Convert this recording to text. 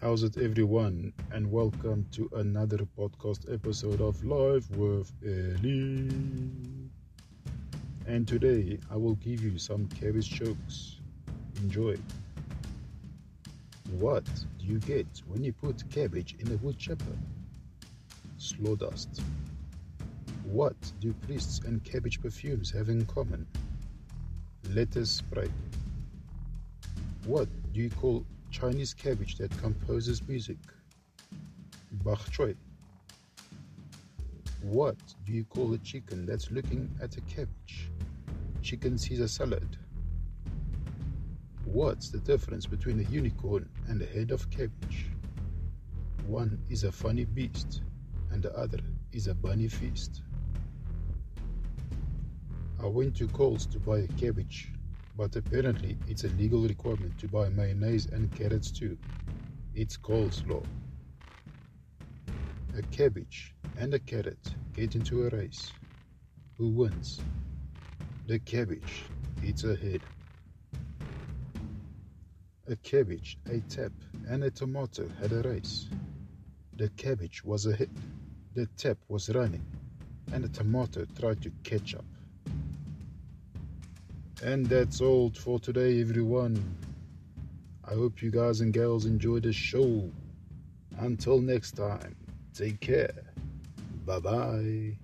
How's it, everyone? And welcome to another podcast episode of Life with Ellie. And today I will give you some cabbage jokes. Enjoy. What do you get when you put cabbage in a wood chipper? Sawdust. What do priests and cabbage perfumes have in common? Lettuce spray. What do you call Chinese cabbage that composes music? Bok choy. What do you call a chicken that's looking at a cabbage? Chicken sees Caesar salad. What's the difference between a unicorn and a head of cabbage? One is a funny beast, and the other is a bunny feast. I went to Coles to buy a cabbage but apparently it's a legal requirement to buy mayonnaise and carrots too. It's coleslaw. A cabbage and a carrot get into a race. Who wins? The cabbage eats ahead. A cabbage, a tap, and a tomato had a race. The cabbage was ahead, the tap was running, and the tomato tried to catch up. And that's all for today, everyone. I hope you guys and girls enjoyed the show. Until next time, take care. Bye bye.